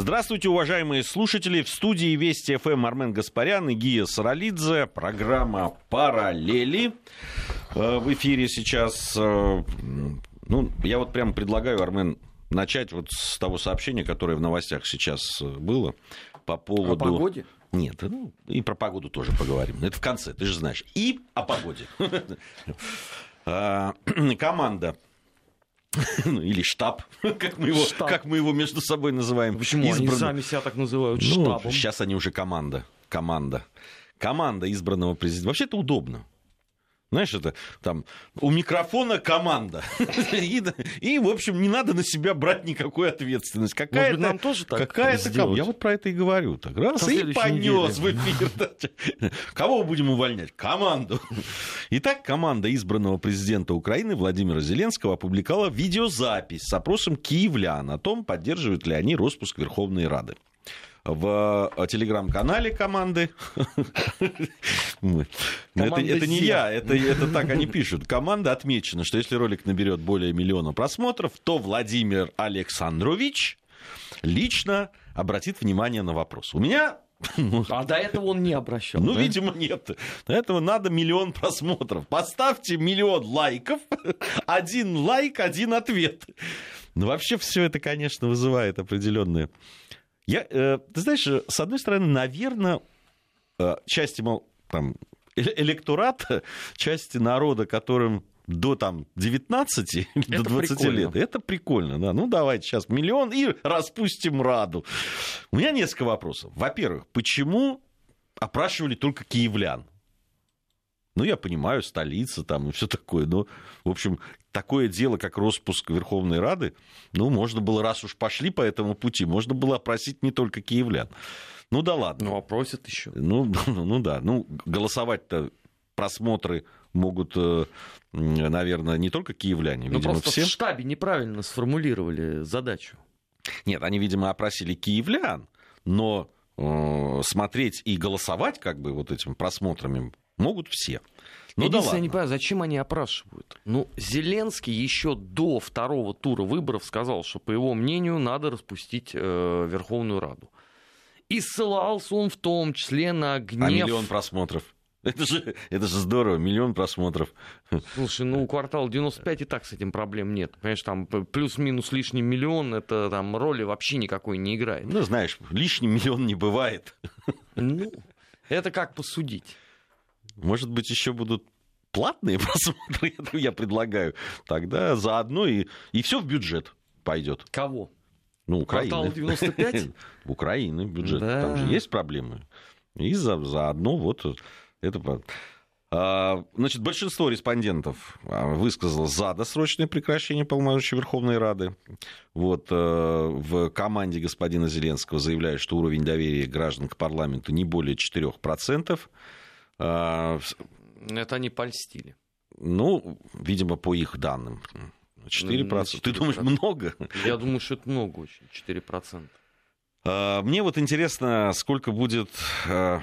Здравствуйте, уважаемые слушатели. В студии Вести ФМ Армен Гаспарян и Гия Саралидзе. Программа «Параллели». Э, в эфире сейчас... Э, ну, я вот прямо предлагаю, Армен, начать вот с того сообщения, которое в новостях сейчас э, было по поводу... О погоде? Нет, ну, и про погоду тоже поговорим. Это в конце, ты же знаешь. И о погоде. Команда ну, или штаб, как мы, его, штаб. как мы его между собой называем. Почему избран... они сами себя так называют ну, штабом? Сейчас они уже команда. Команда. Команда избранного президента. Вообще это удобно. Знаешь, это там у микрофона команда. и, и, в общем, не надо на себя брать никакой ответственности. Какая Может, нам тоже так какая-то сделать? Я вот про это и говорю. Так раз и понес в эфир. Кого будем увольнять? Команду. Итак, команда избранного президента Украины Владимира Зеленского опубликовала видеозапись с опросом киевлян о том, поддерживают ли они распуск Верховной Рады в э, телеграм-канале команды. Это, это не я, это, это так они пишут. Команда отмечена, что если ролик наберет более миллиона просмотров, то Владимир Александрович лично обратит внимание на вопрос. У меня а до этого он не обращал. Ну, да? видимо, нет. До этого надо миллион просмотров. Поставьте миллион лайков, один лайк, один ответ. Ну, вообще все это, конечно, вызывает определенные я, э, ты знаешь, э, с одной стороны, наверное, э, части мол, там, электората, части народа, которым до там 19 это до 20 прикольно. лет. Это прикольно, да. Ну, давайте сейчас миллион и распустим Раду. У меня несколько вопросов. Во-первых, почему опрашивали только киевлян? Ну, я понимаю, столица там и все такое, но, в общем, такое дело, как распуск Верховной Рады, ну, можно было, раз уж пошли по этому пути, можно было опросить не только киевлян. Ну да ладно. Ну, опросят еще. Ну, ну, ну да. Ну, голосовать-то просмотры могут, э, наверное, не только киевляне. Ну, просто все. в штабе неправильно сформулировали задачу. Нет, они, видимо, опросили киевлян, но э, смотреть и голосовать как бы вот этим просмотрами могут все. Ну, да я не понимаю, зачем они опрашивают? Ну, Зеленский еще до второго тура выборов сказал, что, по его мнению, надо распустить э, Верховную Раду. И ссылался он в том числе на гнев... А миллион просмотров? Это же, это же здорово, миллион просмотров. Слушай, ну квартал 95 и так с этим проблем нет. Понимаешь, там плюс-минус лишний миллион, это там роли вообще никакой не играет. Ну, знаешь, лишний миллион не бывает. Ну, это как посудить. Может быть, еще будут платные просмотры, я предлагаю. Тогда заодно и, и все в бюджет пойдет. Кого? Ну, Украина. Квартал 95? Украины бюджет. Да. Там же есть проблемы. И за, заодно вот это... А, значит, большинство респондентов а, высказало за досрочное прекращение полномочий Верховной Рады. Вот, э, в команде господина Зеленского заявляют, что уровень доверия граждан к парламенту не более 4%. А, Это они польстили. Ну, видимо, по их данным. 4%. 4%. Ты думаешь, много? Я думаю, что это много очень, 4%. А, мне вот интересно, сколько будет, а,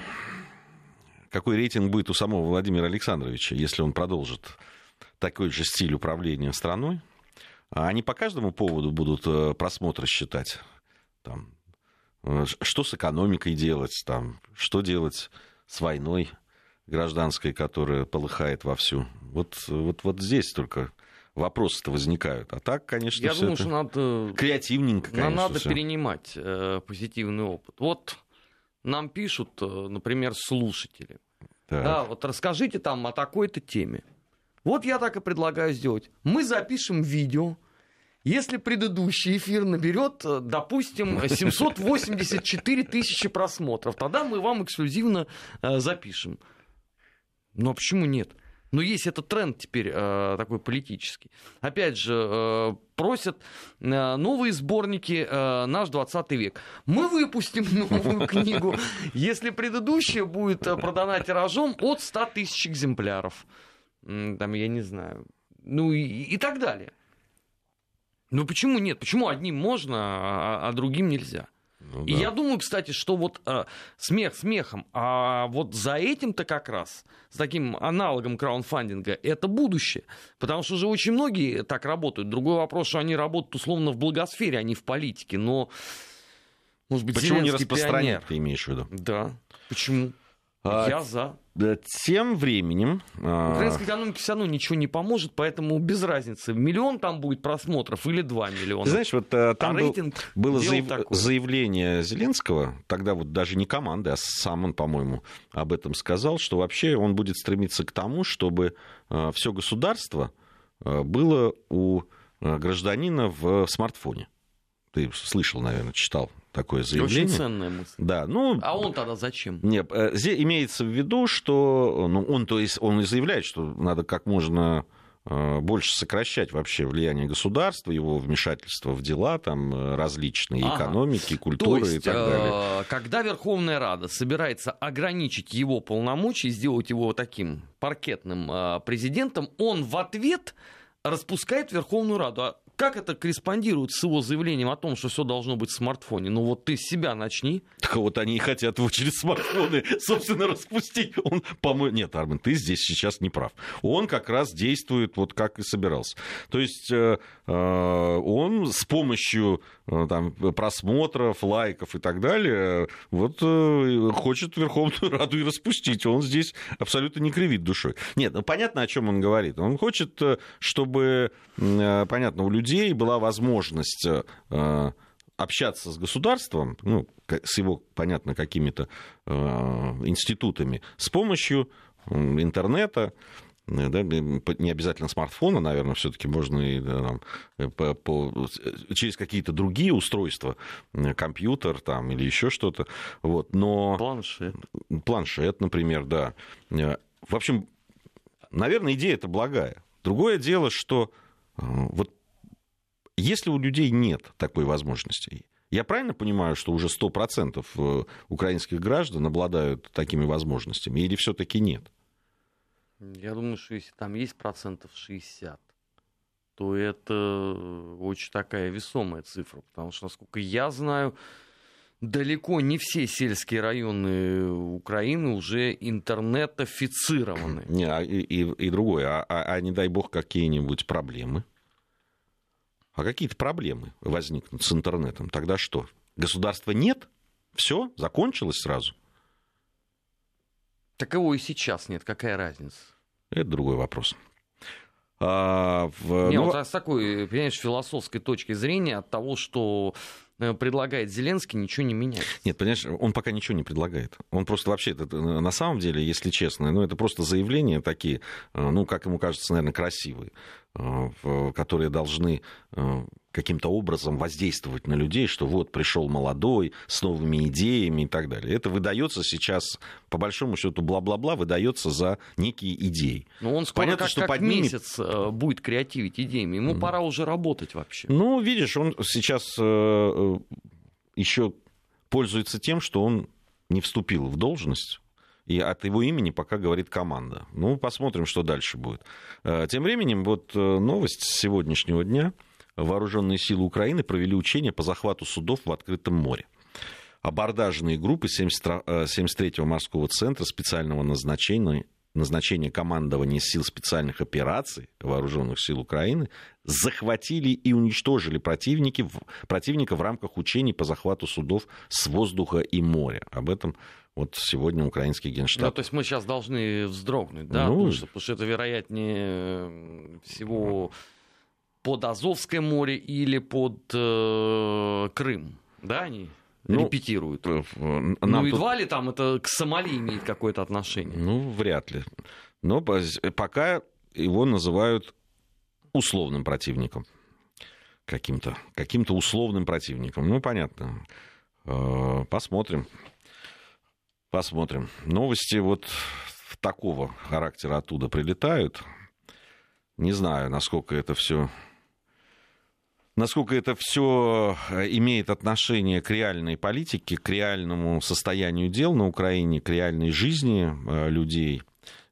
какой рейтинг будет у самого Владимира Александровича, если он продолжит такой же стиль управления страной. Они по каждому поводу будут э, просмотры считать. Там, э, что с экономикой делать, там, что делать с войной гражданской, которая полыхает вовсю. Вот, вот, вот здесь только вопросы-то возникают. А так, конечно, Я думаю, что надо... Креативненько, конечно. Надо всё. перенимать э, позитивный опыт. Вот нам пишут, э, например, слушатели. Так. Да, вот расскажите там о такой-то теме. Вот я так и предлагаю сделать. Мы запишем видео, если предыдущий эфир наберет, э, допустим, 784 тысячи просмотров, тогда мы вам эксклюзивно э, запишем. Ну а почему нет? Но есть этот тренд теперь э, такой политический. Опять же, э, просят э, новые сборники э, «Наш 20 век». Мы выпустим новую книгу, если предыдущая будет э, продана тиражом от 100 тысяч экземпляров. Там, я не знаю. Ну и, и так далее. Ну почему нет? Почему одним можно, а, а другим нельзя? Ну, да. И я думаю, кстати, что вот э, смех смехом, а вот за этим-то как раз, с таким аналогом краунфандинга, это будущее. Потому что же очень многие так работают. Другой вопрос, что они работают условно в благосфере, а не в политике. Но Может быть, Почему не Зеленский распространять, пионер? ты имеешь в виду? Да. Почему? А, Я за. Да, Тем временем... а, Украинской экономике все равно ничего не поможет, поэтому без разницы, миллион там будет просмотров или два миллиона. Знаешь, вот а, там а был- рейтинг было заяв- такое. заявление Зеленского, тогда вот даже не команды, а сам он, по-моему, об этом сказал, что вообще он будет стремиться к тому, чтобы все государство а, было у гражданина в смартфоне. Ты слышал, наверное, читал такое Очень заявление. ценная мысль. Да, ну, А он тогда зачем? Нет, э, имеется в виду, что ну, он, то есть, он и заявляет, что надо как можно э, больше сокращать вообще влияние государства, его вмешательство в дела там э, различные, Ага. экономики, То культуры и есть, так далее. когда Верховная Рада собирается ограничить его полномочия, сделать его таким паркетным президентом, он в ответ распускает Верховную Раду. Как это корреспондирует с его заявлением о том, что все должно быть в смартфоне? Ну вот ты с себя начни. Так вот они и хотят его через смартфоны, собственно, распустить. Он, по-моему, нет, Армен, ты здесь сейчас не прав. Он как раз действует вот как и собирался. То есть э, э, он с помощью э, там, просмотров, лайков и так далее, вот э, хочет Верховную Раду и распустить. Он здесь абсолютно не кривит душой. Нет, ну понятно, о чем он говорит. Он хочет, э, чтобы, э, понятно, у людей была возможность э, общаться с государством, ну, с его, понятно, какими-то э, институтами, с помощью интернета, э, да, не обязательно смартфона, наверное, все-таки можно и там, э, по- по- э, через какие-то другие устройства, э, компьютер там или еще что-то. Вот. Но Планшет. планшет, например, да. Э, В общем, наверное, идея это благая. Другое дело, что э, вот если у людей нет такой возможности, я правильно понимаю, что уже 100% э, украинских граждан обладают такими возможностями, или все-таки нет? Я думаю, что если там есть процентов 60, то это очень такая весомая цифра, потому что, насколько я знаю, далеко не все сельские районы Украины уже интернетофицированы. Не, а и, и- и другое, а, а- а не дай бог какие-нибудь проблемы? А какие-то проблемы возникнут с интернетом, тогда что? Государства нет? Все, закончилось сразу? Так его и сейчас нет, какая разница? Это другой вопрос. А, в- Не, ну, вот а с такой, понимаешь, философской точки зрения от того, что э, предлагает Зеленский, ничего не меняется. Нет, понимаешь, он пока ничего не предлагает. Он просто вообще, это, э, на самом деле, если честно, ну, это просто заявления такие, э, ну, как ему кажется, наверное, красивые, которые должны э, каким-то образом воздействовать на людей, что вот пришел молодой с новыми идеями и так далее. Это выдается сейчас, по большому счету, бла-бла-бла, выдается за некие идеи. Но он скоро Понятно, как, что как поднимет- месяц э, будет креативить идеями. Ему пора уже работать вообще. Ну, видишь, он сейчас еще пользуется тем, что он не вступил в должность. И от его имени пока говорит команда. Ну, посмотрим, что дальше будет. Э, Тем временем, вот э, новость сегодняшнего дня. Вооруженные силы Украины провели учения по захвату судов в открытом море. Абордажные группы 70 э, 73-го морского центра специального назначения, назначения командования сил специальных операций Вооруженных сил Украины захватили и уничтожили противники, противника в рамках учений по захвату судов с воздуха и моря. Об этом вот сегодня украинский Ну, генштаб. то есть мы сейчас должны вздрогнуть, да? Ну, потому, что, потому что это, вероятнее э, всего под Азовское море или под э, Крым, да, они Ну, репетируют. Э, Нам ну, тут- едва ли там это к Сомали имеет какое-то отношение. Ну, вряд ли. Но поз- пока его называют условным противником. Каким-то, каким-то условным противником. Ну, понятно. Э, Посмотрим. Посмотрим. Новости вот такого характера оттуда прилетают. Не знаю, насколько это все насколько это все имеет отношение к реальной политике, к реальному состоянию дел на Украине, к реальной жизни э, людей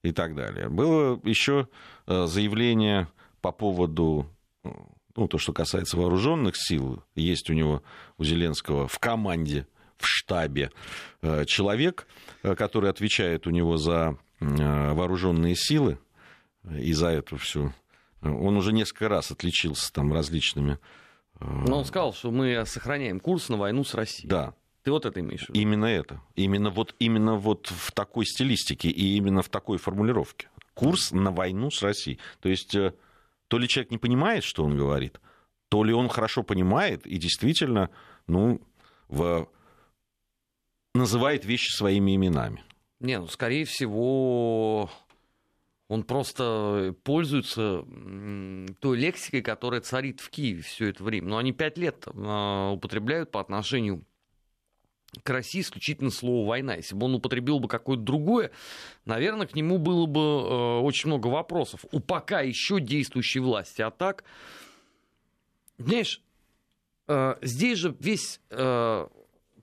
и так далее. Было еще э, заявление по поводу, э, ну, то, что касается вооруженных сил, есть у него, у Зеленского в команде, в штабе э, человек, э, который отвечает у него за э, вооруженные силы и за эту всю он уже несколько раз отличился там различными... э, Но он сказал, что мы сохраняем курс на войну с Россией. Да, Ты вот это имеешь в виду? Именно это. Именно вот, именно вот в такой стилистике и именно в такой формулировке. Курс на войну с Россией. То есть э, то ли человек не понимает, что он говорит, то ли он хорошо понимает и действительно ну, в... называет вещи своими именами. Не, ну, скорее всего, он просто пользуется той лексикой, которая царит в Киеве все это время. Но они пять лет а, употребляют по отношению к России исключительно слово «война». Если бы он употребил бы какое-то другое, наверное, к нему было бы э, очень много вопросов у пока еще действующей власти. А так, знаешь, э, здесь же весь э,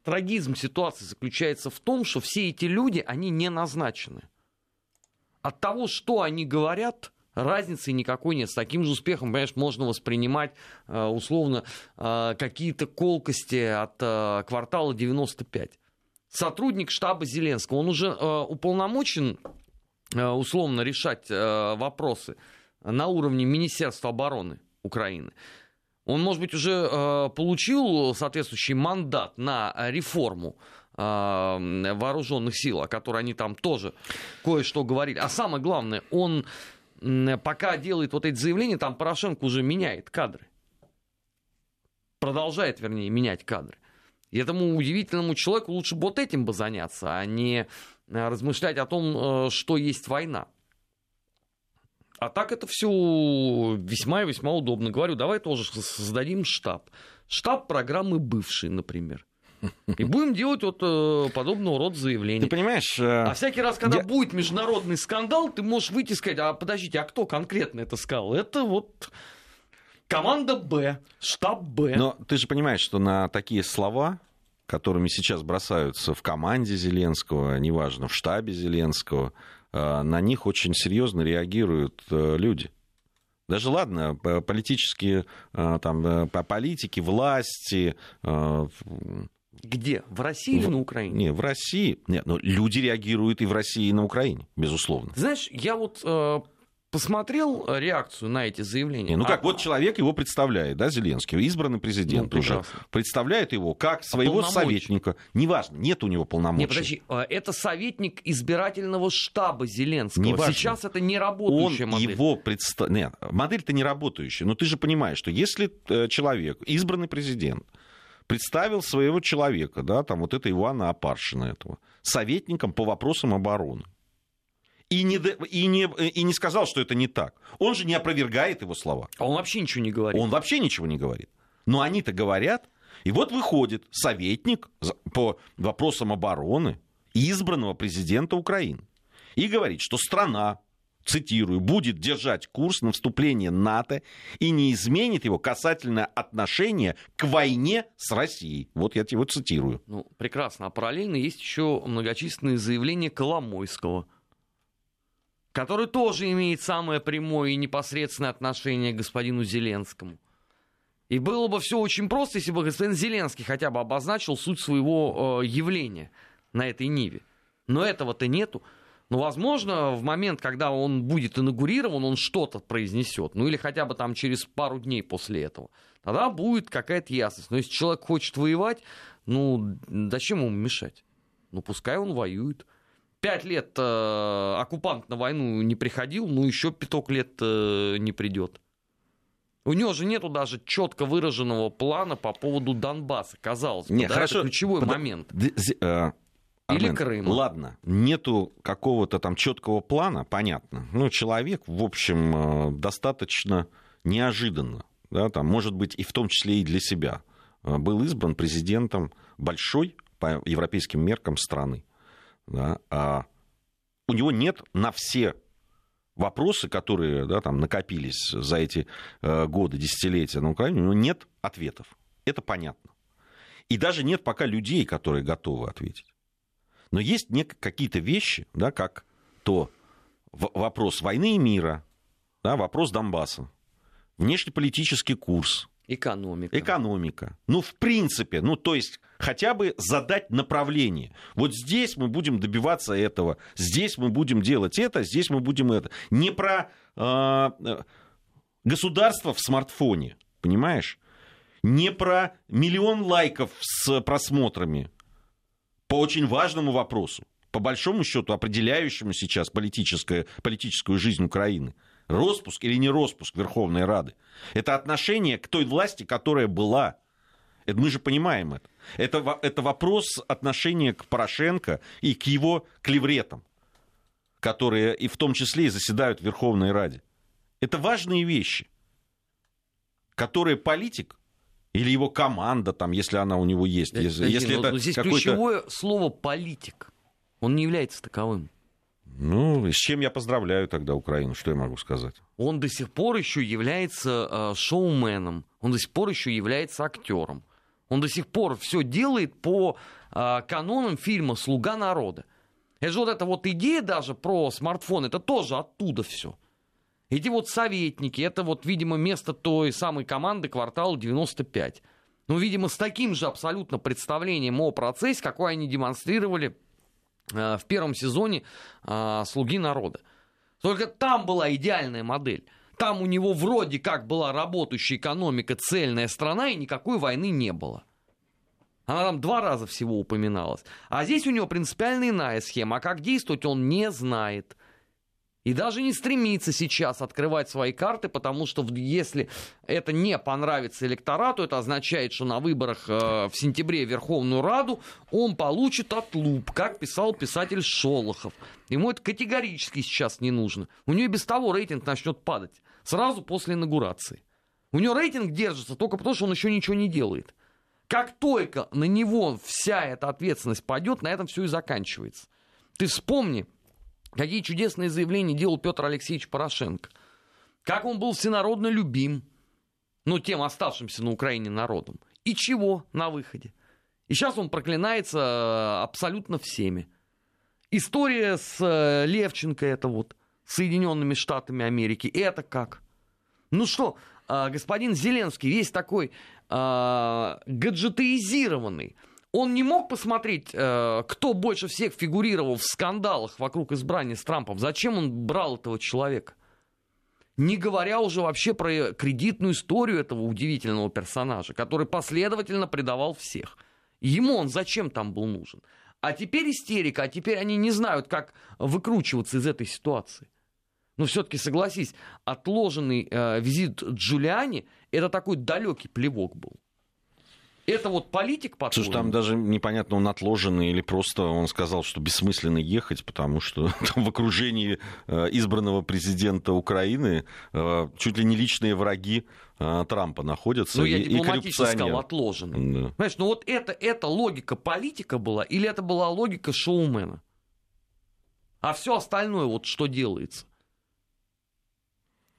трагизм ситуации заключается в том, что все эти люди, они не назначены. От того, что они говорят, разницы никакой нет. С таким же успехом, понимаешь, можно воспринимать э, условно э, какие-то колкости от э, квартала 95. Сотрудник штаба Зеленского, он уже уполномочен условно решать вопросы на уровне Министерства обороны Украины. Он, может быть, уже получил соответствующий мандат на реформу вооруженных сил, о которой они там тоже кое-что говорили. А самое главное, он пока делает вот эти заявления, там Порошенко уже меняет кадры. Продолжает, вернее, менять кадры. И этому удивительному человеку лучше вот этим бы заняться, а не э, размышлять о том, э, что есть война. А так это все весьма и весьма удобно. Говорю, давай тоже создадим штаб. Штаб программы бывший, например. И будем делать вот э, подобного рода заявления. Ты понимаешь... Э... А всякий раз, когда Я... будет международный скандал, ты можешь выйти и сказать, а подождите, а кто конкретно это сказал? Это вот команда Б, штаб Б. Но ты же понимаешь, что на такие слова, которыми сейчас бросаются в команде Зеленского, неважно, в штабе Зеленского, э, на них очень серьезно реагируют э, люди. Даже ладно, политические э, там, по политике, власти, где? В России или на Украине? Не, в России. Нет, но люди реагируют и в России, и на Украине, безусловно. Знаешь, я вот э, посмотрел реакцию на эти заявления. Не, ну как, а... вот человек его представляет, да, Зеленский, избранный президент ну, уже, представляет его как а своего а советника. Неважно, нет у него полномочий. Не, подожди, э, это советник избирательного штаба Зеленского. Неважно. Сейчас это не работающая Он модель. его представ... Нет, модель-то не работающая. Но ты же понимаешь, что если э, человек, избранный президент, представил своего человека, да, там вот это Ивана Апаршина этого, советником по вопросам обороны. И не, и, не, и не сказал, что это не так. Он же не опровергает его слова. А он вообще ничего не говорит. Он вообще ничего не говорит. Но они-то говорят. И вот выходит советник по вопросам обороны избранного президента Украины. И говорит, что страна цитирую, будет держать курс на вступление НАТО и не изменит его касательно отношения к войне с Россией. Вот я его цитирую. Ну, прекрасно. А параллельно есть еще многочисленные заявления Коломойского, который тоже имеет самое прямое и непосредственное отношение к господину Зеленскому. И было бы все очень просто, если бы господин Зеленский хотя бы обозначил суть своего э, явления на этой ниве. Но этого-то нету. Ну, возможно, в момент, когда он будет инаугурирован, он что-то произнесет. Ну, или хотя бы там через пару дней после этого. Тогда будет какая-то ясность. Но если человек хочет воевать, ну, зачем ему мешать? Ну, пускай он воюет. Пять лет э, оккупант на войну не приходил, ну, еще пяток лет э, не придет. У него же нету даже четко выраженного плана по поводу Донбасса, казалось бы. Не, да, хорошо. Это ключевой Под... момент. Д- Армен, Или Крым. Ладно, нету какого-то там четкого плана, понятно. Ну, человек, в общем, э, достаточно неожиданно, да, там, может быть, и в том числе и для себя, э, был избран президентом большой по европейским меркам страны. Да, а у него нет на все вопросы, которые да, там, накопились за эти э, годы, десятилетия на Украине, у него нет ответов. Это понятно. И даже нет пока людей, которые готовы ответить. Но есть какие-то вещи, да, как то вопрос войны и мира, да, вопрос Донбасса, внешнеполитический курс, Экономика. Экономика. Ну, в принципе, ну, то есть хотя бы задать направление. Вот здесь мы будем добиваться этого, здесь мы будем делать это, здесь мы будем это. Не про э, государство в смартфоне, понимаешь? Не про миллион лайков с просмотрами, по очень важному вопросу, по большому счету определяющему сейчас политическое, политическую жизнь Украины. Роспуск или не роспуск Верховной Рады. Это отношение к той власти, которая была. Это мы же понимаем это. Это, это вопрос отношения к Порошенко и к его клевретам, которые и в том числе и заседают в Верховной Раде. Это важные вещи, которые политик или его команда, там, если она у него есть. Если, если это здесь ключевое слово политик. Он не является таковым. Ну, с чем я поздравляю тогда Украину, что я могу сказать? Он до сих пор еще является э, шоуменом, он до сих пор еще является актером. Он до сих пор все делает по э, канонам фильма «Слуга народа». Это же вот эта вот идея даже про смартфон, это тоже оттуда все. Эти вот советники, это вот, видимо, место той самой команды квартала 95. Ну, видимо, с таким же абсолютно представлением о процессе, какой они демонстрировали э, в первом сезоне э, «Слуги народа». Только там была идеальная модель. Там у него вроде как была работающая экономика, цельная страна, и никакой войны не было. Она там два раза всего упоминалась. А здесь у него принципиально иная схема. А как действовать он не знает. И даже не стремится сейчас открывать свои карты, потому что если это не понравится электорату, это означает, что на выборах э, в сентябре Верховную Раду он получит отлуп, как писал писатель Шолохов. Ему это категорически сейчас не нужно. У него без того рейтинг начнет падать сразу после инаугурации. У него рейтинг держится только потому, что он еще ничего не делает. Как только на него вся эта ответственность пойдет, на этом все и заканчивается. Ты вспомни, Какие чудесные заявления делал Петр Алексеевич Порошенко. Как он был всенародно любим, ну, тем оставшимся на Украине народом. И чего на выходе? И сейчас он проклинается э, абсолютно всеми. История с э, Левченко, это вот, Соединенными Штатами Америки, это как? Ну что, э, господин Зеленский весь такой гаджетоизированный, он не мог посмотреть, э, кто больше всех фигурировал в скандалах вокруг избрания с Трампом. Зачем он брал этого человека? Не говоря уже вообще про кредитную историю этого удивительного персонажа, который последовательно предавал всех. Ему он зачем там был нужен? А теперь истерика, а теперь они не знают, как выкручиваться из этой ситуации. Но все-таки согласись, отложенный э, визит Джулиани это такой далекий плевок был. Это вот политик, по Слушай, там даже непонятно, он отложенный или просто он сказал, что бессмысленно ехать, потому что в окружении э, избранного президента Украины э, чуть ли не личные враги э, Трампа находятся. Ну, я и, дипломатически сказал, отложенный. Да. Знаешь, ну вот это, это логика политика была или это была логика шоумена? А все остальное вот что делается?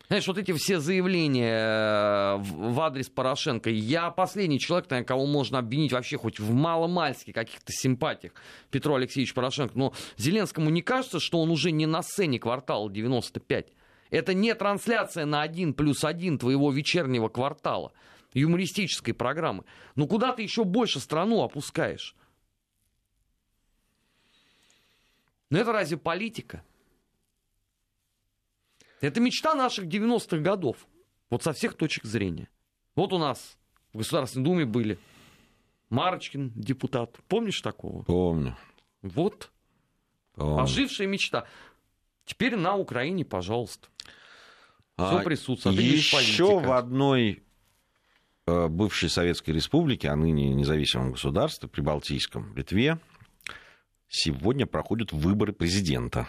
Знаешь, вот эти все заявления э, в адрес Порошенко, я последний человек, наверное, кого можно обвинить вообще хоть в маломальски каких-то симпатиях Петру Алексеевичу Порошенко, но Зеленскому не кажется, что он уже не на сцене квартала 95? Это не трансляция на один плюс один твоего вечернего квартала, юмористической программы. Ну куда ты еще больше страну опускаешь? Ну это разве политика? Это мечта наших 90-х годов. Вот со всех точек зрения. Вот у нас в Государственной Думе были Марочкин, депутат. Помнишь такого? Помню. Вот. Помню. Ожившая мечта. Теперь на Украине, пожалуйста. Все а присутствует. Еще в одной э, бывшей Советской Республике, а ныне независимом государстве, Прибалтийском, Литве, сегодня проходят выборы президента.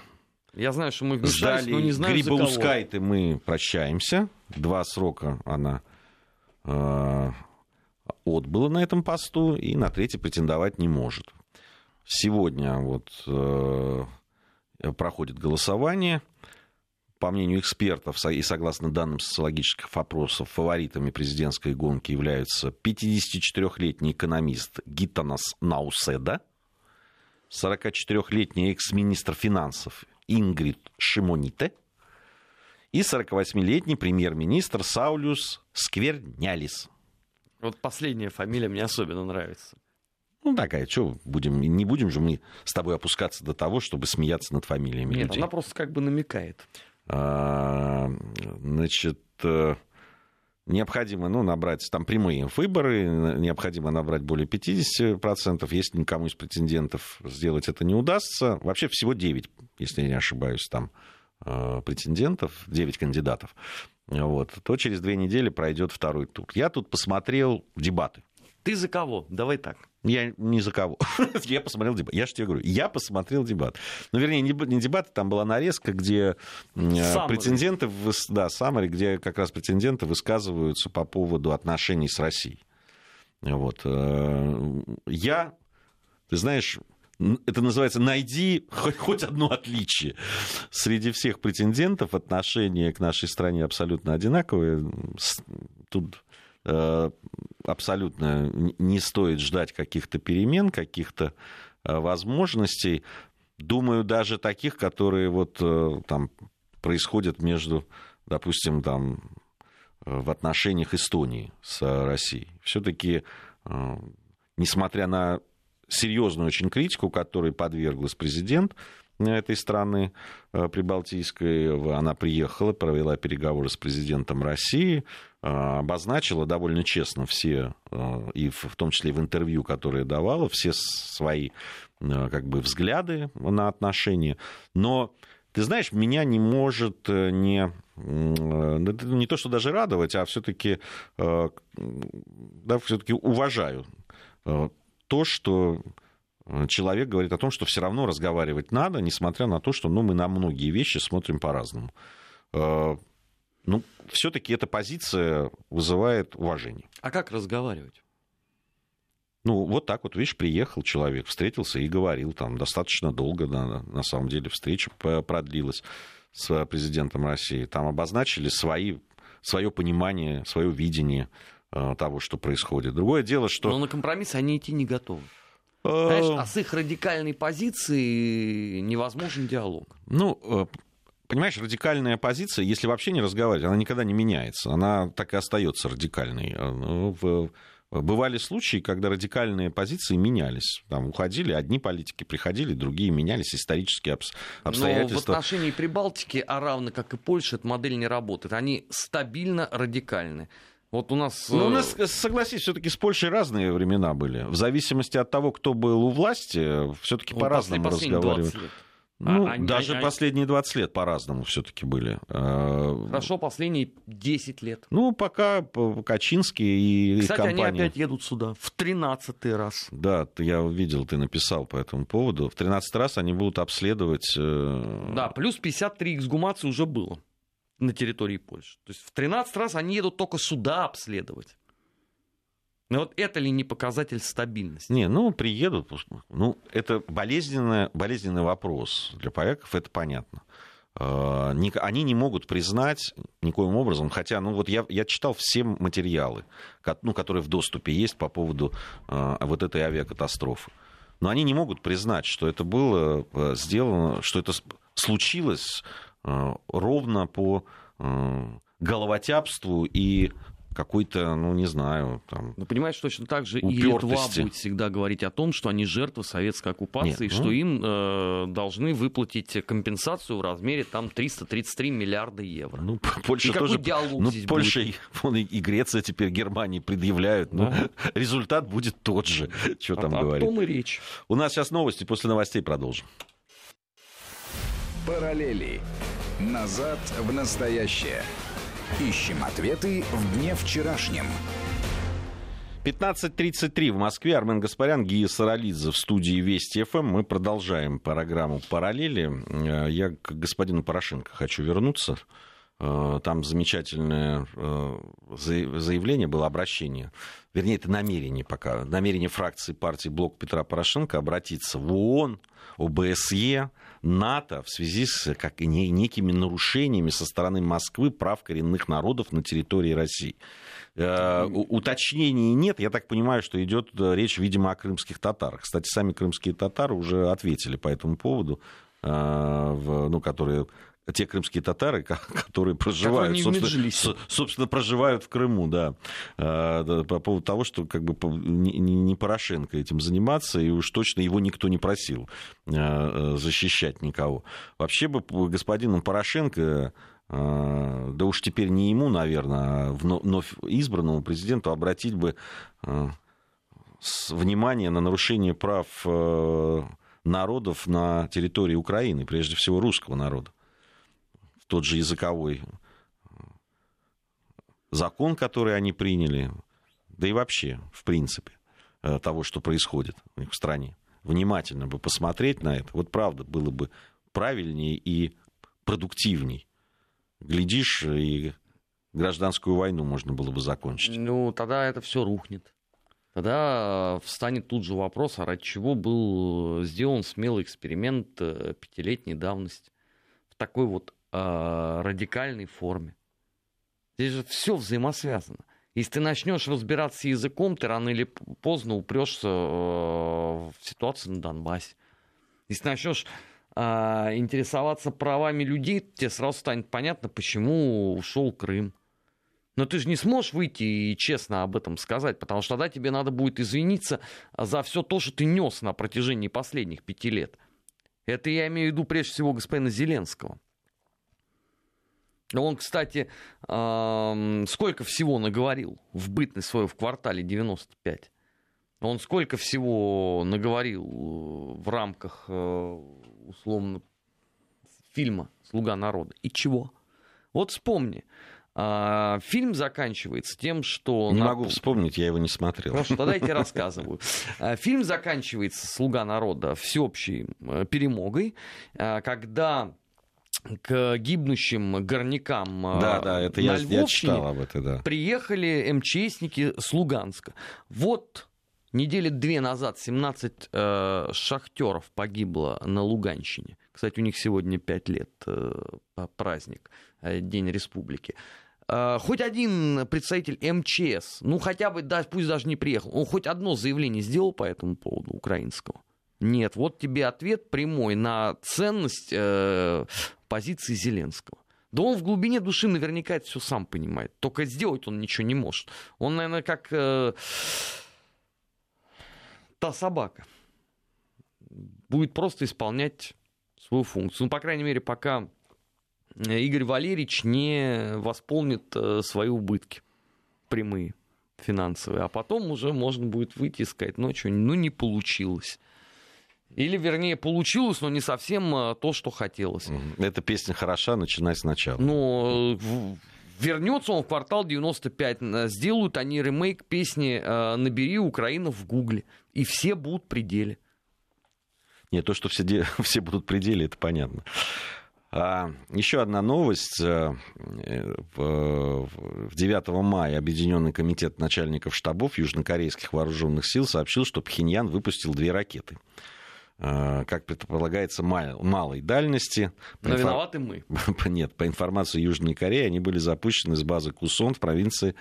Я знаю, что мы вмешались, Ждали но не знаю, Грибоускайте мы прощаемся. Два срока она э, отбыла на этом посту и на третий претендовать не может. Сегодня вот э, проходит голосование. По мнению экспертов и согласно данным социологических опросов, фаворитами президентской гонки являются 54-летний экономист Гитанас Науседа, 44-летний экс-министр финансов Ингрид Шимоните и 48-летний премьер-министр Саулюс Сквернялис. Вот последняя фамилия мне особенно нравится. Ну, такая, что будем, не будем же мы с тобой опускаться до того, чтобы смеяться над фамилиями Нет, людей. она просто как бы намекает. А, значит, э, необходимо ну, набрать там прямые выборы, необходимо набрать более 50%. Если никому из претендентов сделать это не удастся, вообще всего 9, если я не ошибаюсь, там э, претендентов, 9 кандидатов, вот, то через две недели пройдет второй тур. Я тут посмотрел дебаты. Ты за кого? Давай так. Я не за кого. я посмотрел дебат. Я же тебе говорю, я посмотрел дебат. Ну, вернее, не, не дебат, там была нарезка, где Summary. претенденты, да, Самари, где как раз претенденты высказываются по поводу отношений с Россией. Вот. Э, я, ты знаешь, это называется «найди хоть, хоть одно отличие». Среди всех претендентов отношение к нашей стране абсолютно одинаковое. Тут Э, абсолютно не стоит ждать каких-то перемен, каких-то э, возможностей. Думаю, даже таких, которые вот э, там происходят между, допустим, там в отношениях Эстонии с Россией. Все-таки, несмотря на серьезную очень критику, которой подверглась президент, этой страны прибалтийской. Она приехала, провела переговоры с президентом России, обозначила довольно честно все, и в том числе в интервью, которые давала, все свои как бы, взгляды на отношения. Но ты знаешь, меня не может не, не то, что даже радовать, а все-таки да, все-таки уважаю то, что Э, человек говорит о том, что все равно разговаривать надо, несмотря на то, что ну, мы на многие вещи смотрим по-разному. Э, ну, все-таки эта позиция вызывает уважение. А как разговаривать? Ну, вот так вот, видишь, приехал человек, встретился и говорил, там достаточно долго, на, на самом деле, встреча продлилась с президентом России. Там обозначили свои, свое понимание, свое видение э, того, что происходит. Другое дело, что... Но на компромисс они идти не готовы. Знаешь, а с их радикальной позиции невозможен диалог. Ну, э, понимаешь, радикальная позиция, если вообще не разговаривать, она никогда не меняется. Она так и остается радикальной. Э, ну, бывали случаи, когда радикальные позиции менялись. Там уходили одни политики, приходили другие, менялись исторические обстоятельства. Но в отношении Прибалтики, а равно как и Польши, эта модель не работает. Они стабильно радикальны. Вот у нас... Ну, у нас, э, согласись, все-таки с Польшей разные времена были. В зависимости от того, кто был у власти, все-таки ну, по-разному разговаривали. Ну, а, они, даже они, последние 20 лет по-разному все-таки были. А, Хорошо, последние 10 лет. Ну, пока Качинский и Кстати, компания... они опять едут сюда в 13 раз. Да, я увидел, ты написал по этому поводу. В 13 раз они будут обследовать... Э, да, плюс 53 эксгумации уже было на территории Польши. То есть в 13 раз они едут только сюда обследовать. Но вот это ли не показатель стабильности? Не, ну, приедут. Ну, это болезненный, болезненный вопрос для поляков, это понятно. А, они не могут признать никоим образом, хотя, ну вот я, я читал все материалы, ну, которые в доступе есть по поводу а, вот этой авиакатастрофы. Но они не могут признать, что это было а, сделано, что это случилось ровно по головотяпству и какой-то, ну, не знаю, там... Ну, понимаешь, точно так же упертости. и Литва будет всегда говорить о том, что они жертвы советской оккупации, Нет, ну... что им э, должны выплатить компенсацию в размере там 333 миллиарда евро. Ну, Польша и тоже... диалог ну, здесь Польша будет? И, и Греция теперь Германии предъявляют. Ну, да. Результат будет тот же, что а, там говорить. О том и речь. У нас сейчас новости, после новостей продолжим. Параллели. Назад в настоящее. Ищем ответы в дне вчерашнем. 15.33 в Москве. Армен Гаспарян, Гия Саралидзе в студии Вести ФМ. Мы продолжаем программу «Параллели». Э, я к господину Порошенко хочу вернуться. Э, там замечательное э, заявление было, обращение. Вернее, это намерение пока. Намерение фракции партии Блок Петра Порошенко обратиться в ООН, ОБСЕ, НАТО в связи с как, некими нарушениями со стороны Москвы прав коренных народов на территории России. Э, уточнений нет. Я так понимаю, что идет э, речь, видимо, о крымских татарах. Кстати, сами крымские татары уже ответили по этому поводу, э, ну, которые те крымские татары, которые проживают, собственно, собственно, проживают в Крыму, да, а, по поводу того, что как бы не Порошенко этим заниматься, и уж точно его никто не просил а, защищать никого. Вообще бы господином Порошенко да уж теперь не ему, наверное, а вновь избранному президенту обратить бы внимание на нарушение прав народов на территории Украины, прежде всего русского народа. Тот же языковой закон, который они приняли, да и вообще, в принципе, э, того, что происходит в стране. Внимательно бы посмотреть на это. Вот правда, было бы правильнее и продуктивней. Глядишь, и гражданскую войну можно было бы закончить. Ну, тогда это все рухнет. Тогда встанет тут же вопрос, а ради чего был сделан смелый эксперимент э, пятилетней давности в такой вот э, радикальной форме. Здесь же все взаимосвязано. Если ты начнешь разбираться языком, ты рано или поздно упрешься э, в ситуацию на Донбассе. Если начнешь а, интересоваться правами людей, тебе сразу станет понятно, почему ушел Крым. Но ты же не сможешь выйти и честно об этом сказать, потому что тогда тебе надо будет извиниться за все то, что ты нес на протяжении последних пяти лет. Это я имею в виду прежде всего господина Зеленского. Он, кстати, сколько всего наговорил в бытность свою в квартале 95. Он сколько всего наговорил э, в рамках, э, условно, фильма «Слуга народа». И чего? Вот вспомни. А, фильм заканчивается тем, что... Не могу вспомнить, я его не смотрел. Хорошо, тогда я тебе рассказываю. А, фильм заканчивается «Слуга народа» всеобщей э, перемогой, когда к гибнущим горнякам а, да, да, это на я, я читал об этом, да. приехали МЧСники с Луганска. Вот недели две назад 17 э, шахтеров погибло на Луганщине. Кстати, у них сегодня 5 лет э, праздник, э, День Республики. Э, хоть один представитель МЧС, ну хотя бы, да, пусть даже не приехал, он хоть одно заявление сделал по этому поводу украинского. Нет, вот тебе ответ прямой на ценность э, позиции Зеленского. Да он в глубине души наверняка это все сам понимает. Только сделать он ничего не может. Он, наверное, как э, та собака. Будет просто исполнять свою функцию. Ну, по крайней мере, пока Игорь Валерьевич не восполнит э, свои убытки прямые финансовые. А потом уже можно будет выйти и сказать, ну что, ну не получилось. Или, вернее, получилось, но не совсем э, то, что хотелось. Эта песня хороша, начинай сначала. Ну, вернется он в квартал 95, э, сделают они ремейк песни э, «Набери Украину» в Гугле, и все будут при деле. Нет, то, что все, де... все будут при деле, это понятно. А, еще одна новость. В 9 мая Объединенный комитет начальников штабов южнокорейских вооруженных сил сообщил, что Пхеньян выпустил две ракеты. Э, как предполагается, малой дальности. Но инфор... виноваты мы. Нет, по информации Южной Кореи, они были запущены с базы Кусон в провинции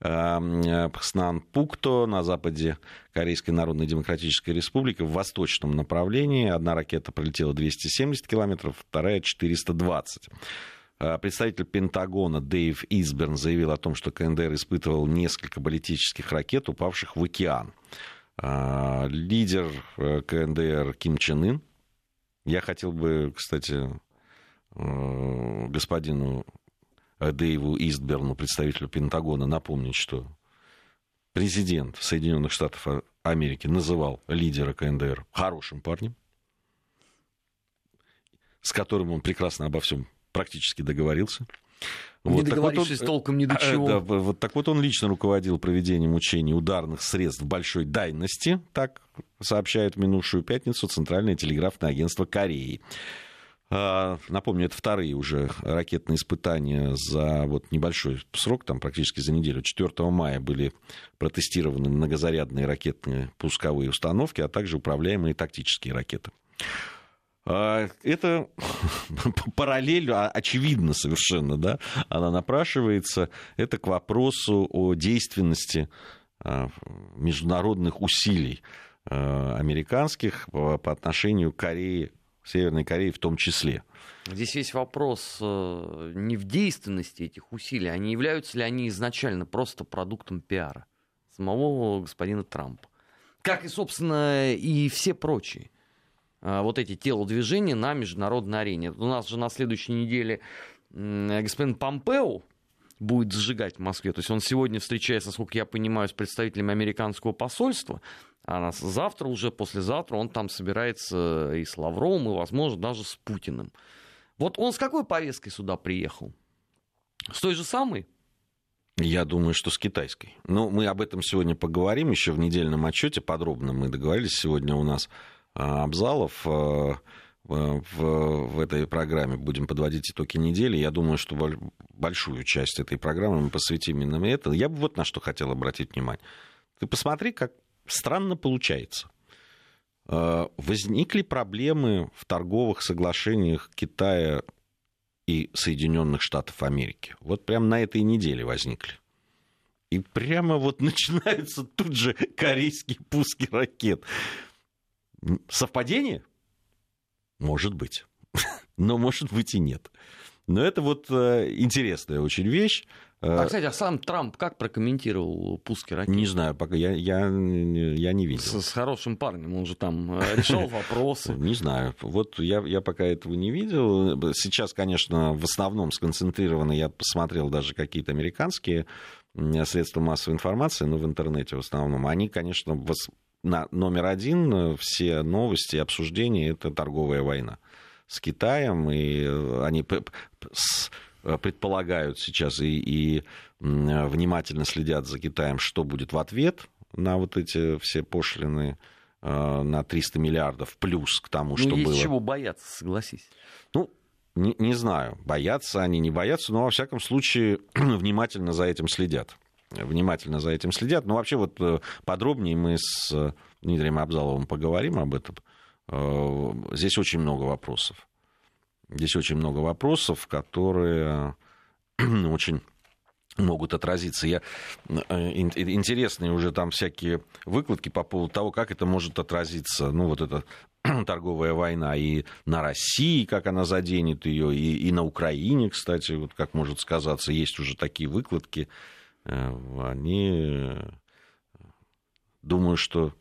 э, Пхснан-Пукто на западе Корейской Народно-Демократической Республики в восточном направлении. Одна ракета пролетела 270 километров, вторая 420. Э, представитель Пентагона Дэйв Изберн заявил о том, что КНДР испытывал несколько баллистических ракет, упавших в океан. А, лидер э, КНДР Ким Чен Ын. Я хотел бы, кстати, э, господину Дэйву Истберну, представителю Пентагона, напомнить, что президент Соединенных Штатов Америки называл лидера КНДР хорошим парнем, с которым он прекрасно обо всем практически договорился. Вот, не договорившись вот он, толком ни до а, чего. Да, вот так вот он лично руководил проведением учений ударных средств большой дальности, так сообщает в минувшую пятницу Центральное телеграфное агентство Кореи. А, напомню, это вторые уже ракетные испытания за вот небольшой срок, там практически за неделю. 4 мая были протестированы многозарядные ракетные пусковые установки, а также управляемые тактические ракеты. А, это параллель, а, очевидно совершенно, да, она напрашивается. Это к вопросу о действенности а, международных усилий американских по отношению к Корее, Северной Корее в том числе. Здесь весь вопрос э, не в действенности этих усилий, а не являются ли они изначально просто продуктом пиара самого господина Трампа. Как и, собственно, и все прочие. А, вот эти телодвижения на международной арене. У нас же на следующей неделе господин Помпео будет сжигать в Москве. То есть он сегодня встречается, насколько я понимаю, с представителями американского посольства, а завтра, уже послезавтра, он там собирается и с Лавровым, и, возможно, даже с Путиным. Вот он с какой повесткой сюда приехал? С той же самой? Я думаю, что с китайской. Но мы об этом сегодня поговорим еще в недельном отчете подробно. Мы договорились сегодня у нас Абзалов а, в, в этой программе будем подводить итоги недели. Я думаю, что большую часть этой программы мы посвятим именно это. Я бы вот на что хотел обратить внимание. Ты посмотри, как странно получается. А, возникли проблемы в торговых соглашениях Китая и Соединенных Штатов Америки. Вот прямо на этой неделе возникли. И прямо вот начинаются тут же корейские пуски ракет. Совпадение? Может быть. Но может быть и нет. Но это вот э, интересная очень вещь. А, кстати, а сам Трамп как прокомментировал пуски ракет? Не знаю, пока я, я, я не видел. С, с хорошим парнем, он же там э, решал вопросы. Не знаю, вот я, я пока этого не видел. Сейчас, конечно, в основном сконцентрировано, я посмотрел даже какие-то американские средства массовой информации, но в интернете в основном. Они, конечно, на номер один э, все новости и обсуждения это торговая война с Китаем, и они Э, предполагают сейчас и, и внимательно следят за Китаем, что будет в ответ на вот эти все пошлины э, на 300 миллиардов плюс к тому, ну, что есть было. чего бояться, согласись. Ну, не, не знаю, боятся они, не боятся, но во всяком случае внимательно за этим следят. Внимательно за этим следят. Но вообще вот э, подробнее мы с Дмитрием Абзаловым поговорим об этом. Здесь очень много вопросов. Здесь очень много вопросов, которые очень могут отразиться. Я, э, интересные уже там всякие выкладки по поводу того, как это может отразиться, ну, вот эта торговая война и на России, как она заденет ее, и, и на Украине, кстати, вот как может сказаться, есть уже такие выкладки. Э, они, э, думаю, что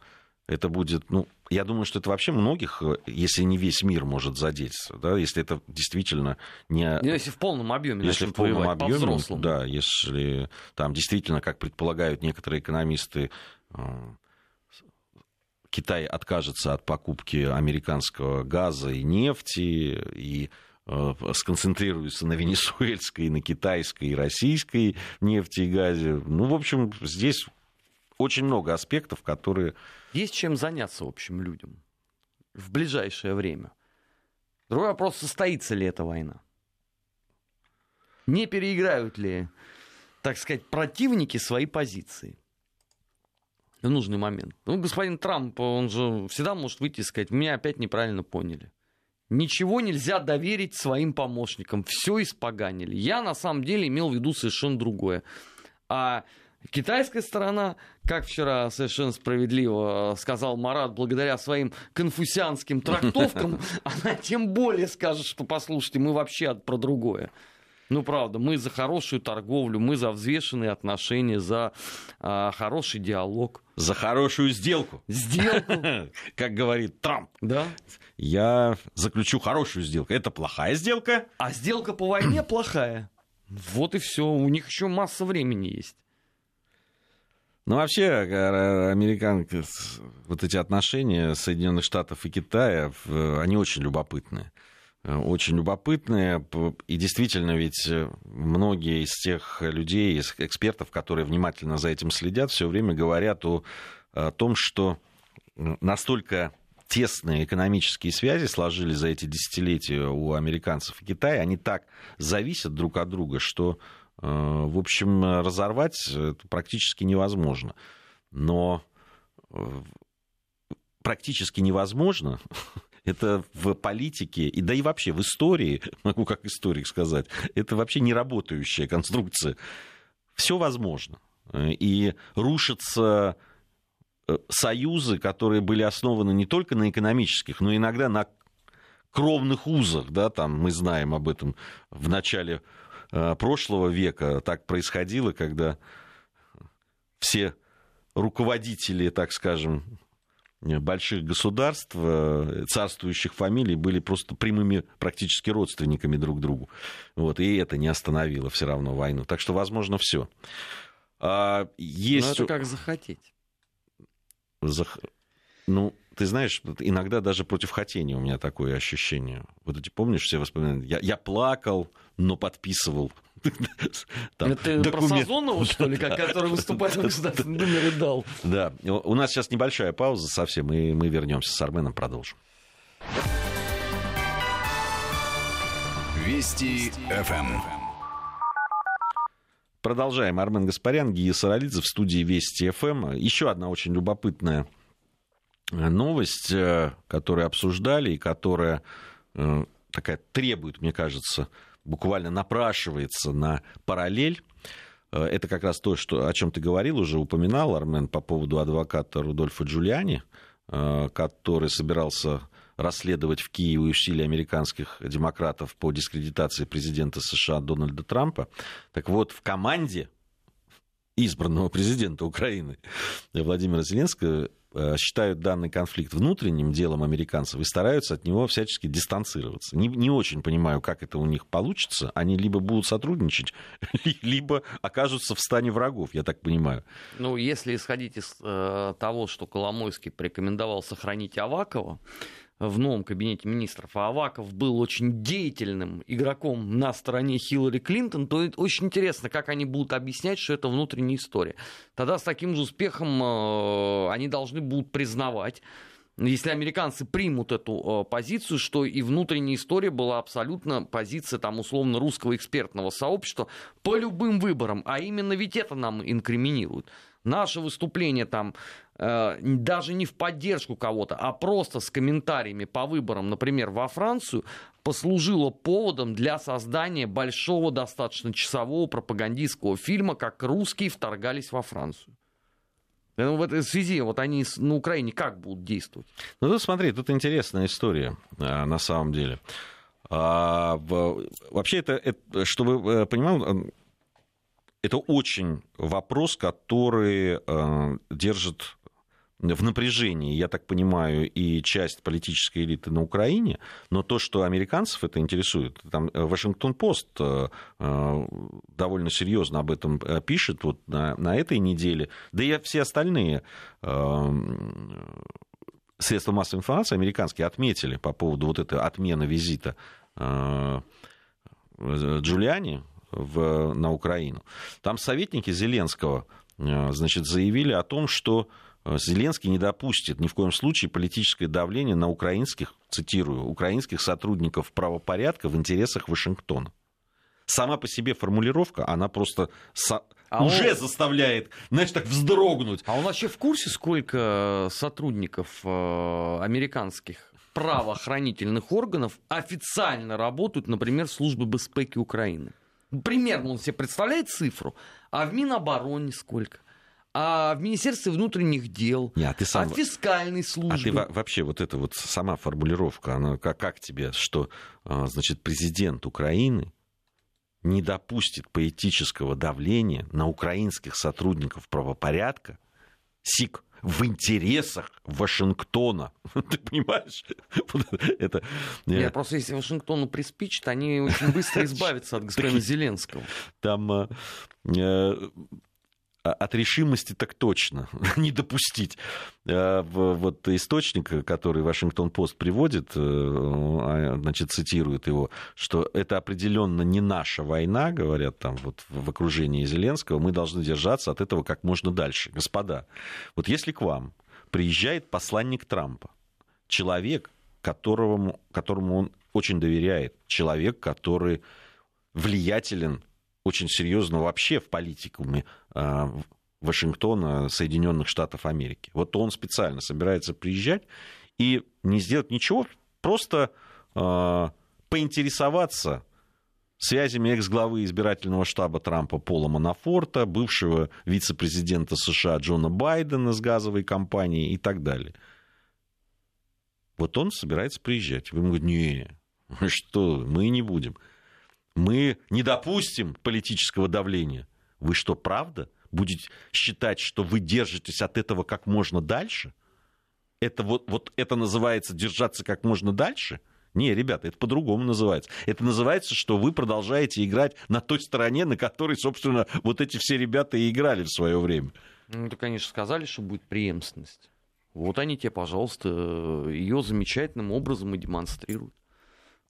это будет, ну, я думаю, что это вообще многих, э, если не весь мир может задеть, да, если это действительно не... Ну, если в полном объеме Если в полном объеме, да, если там действительно, как предполагают некоторые экономисты, Китай откажется от покупки американского газа и нефти, и э, сконцентрируется на венесуэльской, на китайской и российской нефти и газе. Ну, в общем, здесь очень много аспектов, которые есть чем заняться, в общем, людям в ближайшее время. Другой вопрос, состоится ли эта война. Не переиграют ли, так сказать, противники свои позиции в нужный момент. Ну, господин Трамп, он же всегда может выйти и сказать, меня опять неправильно поняли. Ничего нельзя доверить своим помощникам. Все испоганили. Я на самом деле имел в виду совершенно другое. А Китайская сторона, как вчера совершенно справедливо сказал Марат, благодаря своим конфусианским трактовкам, она тем более скажет, что послушайте, мы вообще про другое. Ну, правда, мы за хорошую торговлю, мы за взвешенные отношения, за а, хороший диалог. За хорошую сделку. Сделку. Как говорит Трамп. Да. Я заключу хорошую сделку. Это плохая сделка. А сделка по войне плохая. Вот и все. У них еще масса времени есть. Ну, вообще, э, американцы, вот эти отношения Соединенных Штатов и Китая, они очень любопытные. Э, очень любопытные. И действительно, ведь э, многие из тех людей, из экспертов, которые внимательно за этим следят, все время говорят о, о том, что настолько тесные экономические связи сложились за эти десятилетия у американцев и Китая, они так зависят друг от друга, что Э, в общем, разорвать практически невозможно. Но практически невозможно это в политике, и да и вообще в истории, могу как историк сказать, это вообще не работающая конструкция. Все возможно. И рушатся э, союзы, которые были основаны не только на экономических, но иногда на кровных узах, да, там мы знаем об этом в начале Э, прошлого века так происходило, когда все руководители, так скажем, больших государств, э, царствующих фамилий были просто прямыми практически родственниками друг другу. Вот, и это не остановило все равно войну. Так что, возможно, все. А, есть... Но это как захотеть. Зах... Ну, ты знаешь, иногда даже против хотения у меня такое ощущение. Вот эти, помнишь, все воспоминания? Я, я плакал, но подписывал. Там, Это документ... про Сазонова, что ли, который выступает в Государственном Думе, рыдал? Да. У нас сейчас небольшая пауза совсем, и мы вернемся с Арменом, продолжим. Вести ФМ. Продолжаем. Армен Гаспарян, Гия Саралидзе в студии Вести ФМ. Еще одна очень любопытная новость, э, которую обсуждали и которая э, такая требует, мне кажется, буквально напрашивается на параллель. Э, это как раз то, что, о чем ты говорил, уже упоминал, Армен, по поводу адвоката Рудольфа Джулиани, который собирался расследовать в Киеве усилия американских демократов по дискредитации президента США Дональда Трампа. Так вот, в команде избранного президента Украины Владимира Зеленского Э, считают данный конфликт внутренним делом американцев и стараются от него всячески дистанцироваться. Не, не очень понимаю, как это у них получится. Они либо будут сотрудничать, либо окажутся в стане врагов, я так понимаю. Ну, если исходить из э, того, что Коломойский порекомендовал сохранить Авакова, в новом кабинете министров, а Аваков был очень деятельным игроком на стороне Хиллари Клинтон, то очень интересно, как они будут объяснять, что это внутренняя история. Тогда с таким же успехом э, они должны будут признавать, если американцы примут эту э, позицию, что и внутренняя история была абсолютно позиция там условно русского экспертного сообщества по любым выборам, а именно ведь это нам инкриминирует. Наше выступление там даже не в поддержку кого-то, а просто с комментариями по выборам, например, во Францию, послужило поводом для создания большого достаточно часового пропагандистского фильма, как русские вторгались во Францию. Ну, в этой связи вот они на Украине как будут действовать? Ну, тут смотри, тут интересная история э, на самом деле. А, вообще, это, это, чтобы э, понимал, это очень вопрос, который держит в напряжении, я так понимаю, и часть политической элиты на Украине, но то, что американцев это интересует, там э, Вашингтон-Пост э, э, довольно серьезно об этом пишет вот на, на этой неделе, да и все остальные средства массовой информации американские отметили по поводу вот этой отмены визита Джулиани в, на Украину. Там советники Зеленского значит, заявили о том, что Зеленский не допустит ни в коем случае политическое давление на украинских, цитирую, украинских сотрудников правопорядка в интересах Вашингтона. Сама по себе формулировка, она просто со... а уже он... заставляет, знаешь, так вздрогнуть. А он вообще в курсе, сколько сотрудников э, американских правоохранительных органов официально работают, например, в службе безпеки Украины? Примерно он себе представляет цифру, а в Минобороне сколько? А в Министерстве внутренних дел, Не, а ты сам... от фискальной службы. А ты вообще вот эта вот сама формулировка, она как, как тебе, что, а, значит, президент Украины не допустит поэтического давления на украинских сотрудников правопорядка, СИК, в интересах Вашингтона. Ты понимаешь? Это... Нет, просто если Вашингтону приспичит, они очень быстро избавятся от господина Зеленского. Там э, а, от решимости так точно не допустить. А, вот источник, который Вашингтон-Пост приводит, э, а, значит, цитирует его, что это определенно не наша война, говорят там вот в окружении Зеленского, мы должны держаться от этого как можно дальше. Господа, вот если к вам приезжает посланник Трампа, человек, которому, которому он очень доверяет, человек, который влиятелен очень серьезно вообще в политикуме а, Вашингтона, Соединенных Штатов Америки. Вот он специально собирается приезжать и не сделать ничего, просто э, поинтересоваться связями экс-главы избирательного штаба Трампа Пола Манафорта, бывшего вице-президента США Джона Байдена с газовой компанией и так далее. Вот он собирается приезжать. Вы ему говорите, не, что, мы не будем мы не допустим политического давления. Вы что, правда? Будете считать, что вы держитесь от этого как можно дальше? это вот, вот это называется держаться как можно дальше? Не, ребята, это по-другому называется. Это называется, что вы продолжаете играть на той стороне, на которой, собственно, вот эти все ребята и играли в свое время. Ну, это, конечно, сказали, что будет преемственность. Вот они тебе, пожалуйста, ее замечательным образом и демонстрируют.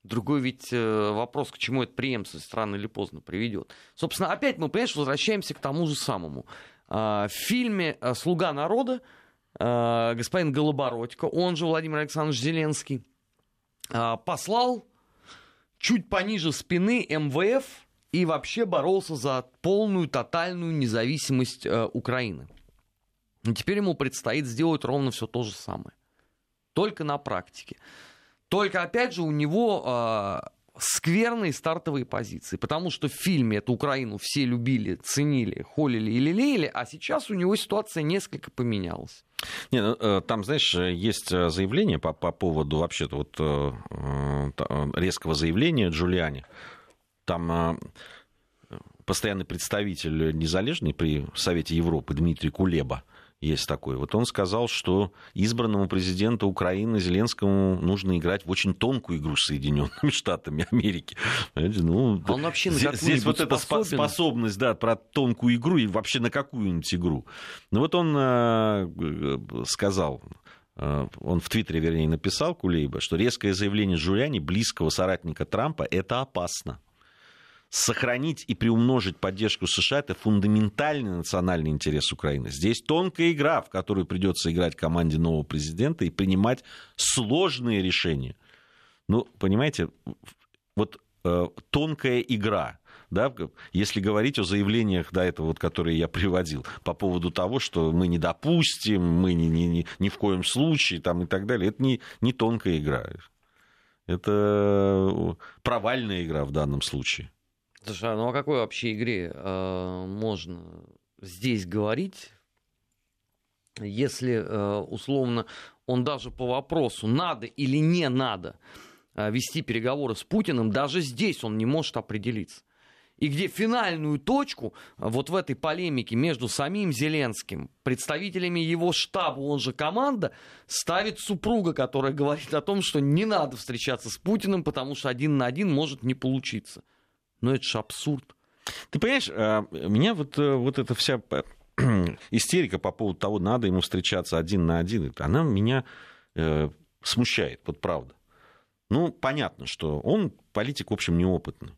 Другой ведь э, вопрос, к чему эта преемственность рано или поздно приведет. Собственно, опять мы, понимаешь, возвращаемся к тому же самому. А, в фильме э, «Слуга народа» э, господин Голобородько, он же Владимир Александрович Зеленский, послал чуть пониже спины МВФ и вообще боролся за полную, тотальную независимость Украины. И теперь ему предстоит сделать ровно все то же самое. Только на практике. Только, опять же, у него э, скверные стартовые позиции, потому что в фильме эту Украину все любили, ценили, холили и лелеяли, а сейчас у него ситуация несколько поменялась. Не, ну, э, там, знаешь, есть э, заявление по, по поводу вообще-то вот э, резкого заявления Джулиани. Там постоянный представитель незалежный при Совете Европы Дмитрий Кулеба есть такой. Вот он сказал, что избранному президенту Украины Зеленскому нужно играть в очень тонкую игру с Соединенными Штатами Америки. Ну, а он вообще на здесь, здесь вот эта способность, да, про тонкую игру и вообще на какую-нибудь игру. Ну вот он э, сказал, э, он в Твиттере, вернее, написал Кулейба, что резкое заявление Жуляни, близкого соратника Трампа, это опасно сохранить и приумножить поддержку США – это фундаментальный национальный интерес Украины. Здесь тонкая игра, в которую придется играть команде нового президента и принимать сложные решения. Ну, понимаете, вот э, тонкая игра, да, если говорить о заявлениях, да, это вот, которые я приводил, по поводу того, что мы не допустим, мы ни, ни, ни, ни в коем случае, там, и так далее, это не, не тонкая игра. Это провальная игра в данном случае. Слушай, а ну о какой вообще игре э, можно здесь говорить, если э, условно он даже по вопросу, надо или не надо э, вести переговоры с Путиным, даже здесь он не может определиться. И где финальную точку вот в этой полемике между самим Зеленским, представителями его штаба, он же команда, ставит супруга, которая говорит о том, что не надо встречаться с Путиным, потому что один на один может не получиться. Но это же абсурд. Ты понимаешь, а, меня вот, э, вот эта вся истерика по поводу того, надо ему встречаться один на один, она меня э, смущает, вот правда. Ну, понятно, что он политик, в общем, неопытный.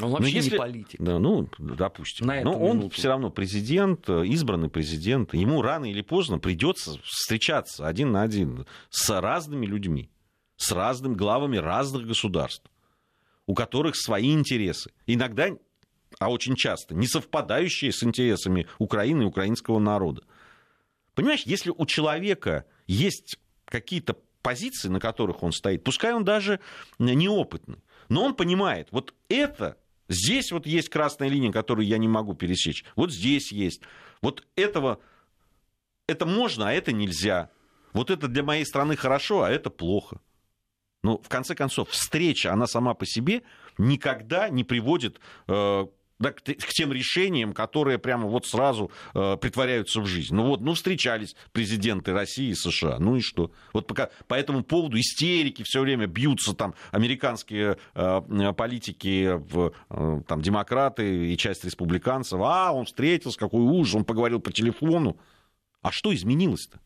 Он вообще если, не политик. Да, ну, допустим. На Но он все равно президент, э, избранный президент. Ему рано или поздно придется встречаться один на один с разными людьми, с разными главами разных государств у которых свои интересы. Иногда, а очень часто, не совпадающие с интересами Украины и украинского народа. Понимаешь, если у человека есть какие-то позиции, на которых он стоит, пускай он даже неопытный, но он понимает, вот это, здесь вот есть красная линия, которую я не могу пересечь, вот здесь есть, вот этого, это можно, а это нельзя, вот это для моей страны хорошо, а это плохо. Ну, в конце концов, встреча, она сама по себе никогда не приводит э, да, к, к тем решениям, которые прямо вот сразу э, притворяются в жизнь. Ну вот, ну встречались президенты России и США, ну и что? Вот пока по этому поводу истерики все время бьются там американские э, политики, в, э, там демократы и часть республиканцев. А, он встретился, какой ужас, он поговорил по телефону. А что изменилось-то?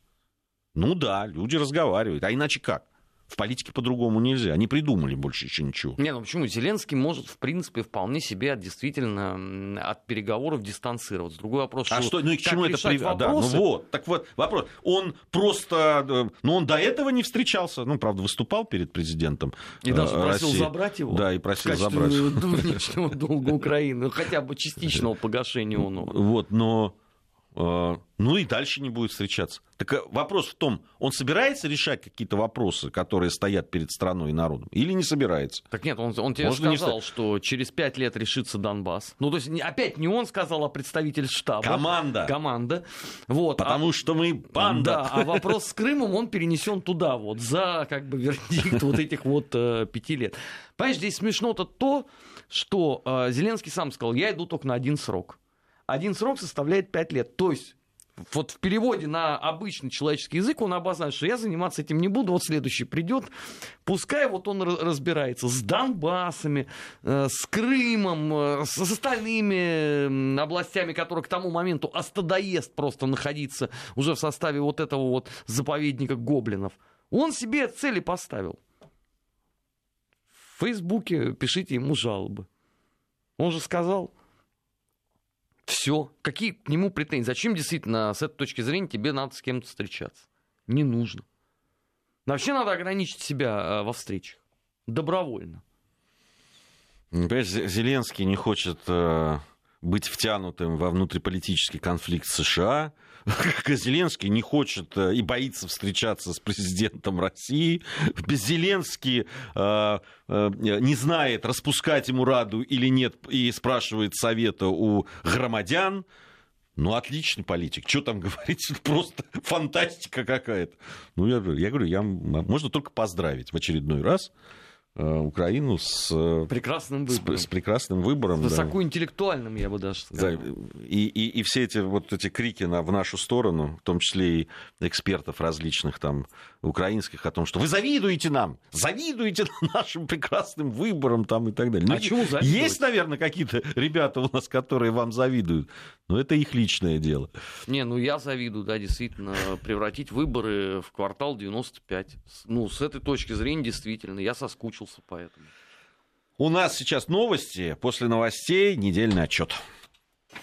Ну да, люди разговаривают, а иначе как? В политике по-другому нельзя. Они придумали больше еще ничего. Не, ну почему? Зеленский может, в принципе, вполне себе действительно от переговоров дистанцироваться. Другой вопрос, а что, ну и к чему это приводит? Да, ну вот, так вот, вопрос. Он просто, э, ну он до этого не встречался, ну, правда, выступал перед президентом И даже э, просил России. забрать его? Да, и просил забрать. внешнего долга Украины, хотя бы частичного погашения он. Вот, но ну и дальше не будет встречаться. Так э, вопрос в том, он собирается решать какие-то вопросы, которые стоят перед страной и народом, или не собирается? Так нет, он, он тебе Можно сказал, не... что через пять лет решится Донбасс. Ну, то есть опять не он сказал, а представитель штаба. Команда. Команда. Вот. Потому а... что мы банда. Да, а вопрос с Крымом, он перенесен туда, вот, за как бы вердикт вот этих вот э, пяти лет. Понимаешь, здесь смешно-то то, что э, Зеленский сам сказал, я иду только на один срок один срок составляет 5 лет. То есть вот в переводе на обычный человеческий язык он обозначит, что я заниматься этим не буду, вот следующий придет, пускай вот он разбирается с Донбассами, э, с Крымом, э, с остальными областями, которые к тому моменту остадоест просто находиться уже в составе вот этого вот заповедника гоблинов. Он себе цели поставил. В Фейсбуке пишите ему жалобы. Он же сказал, все. Какие к нему претензии? Зачем действительно с этой точки зрения тебе надо с кем-то встречаться? Не нужно. Вообще надо ограничить себя э, во встречах. Добровольно. Понимаешь, Зеленский не хочет э, быть втянутым во внутриполитический конфликт США, Зеленский не хочет э, и боится встречаться с президентом России. Зеленский э, э, не знает, распускать ему Раду или нет, и спрашивает совета у громадян. Ну, отличный политик. Что там говорить? Просто фантастика какая-то. Ну, я, я говорю, я, можно только поздравить в очередной раз. Э, Украину с э, прекрасным выбором. С, с прекрасным выбором. С высокоинтеллектуальным, я бы даже сказал. Да, и, и, и все эти вот эти крики на, в нашу сторону, в том числе и экспертов различных там украинских, о том, что вы завидуете нам, завидуете нашим прекрасным выборам там и так далее. А ну, чему завидовать? Есть, наверное, какие-то ребята у нас, которые вам завидуют, но это их личное дело. Не, ну я завидую, да, действительно, превратить выборы в квартал 95. Ну, с этой точки зрения, действительно, я соскучился поэтому. У нас сейчас новости, после новостей недельный отчет.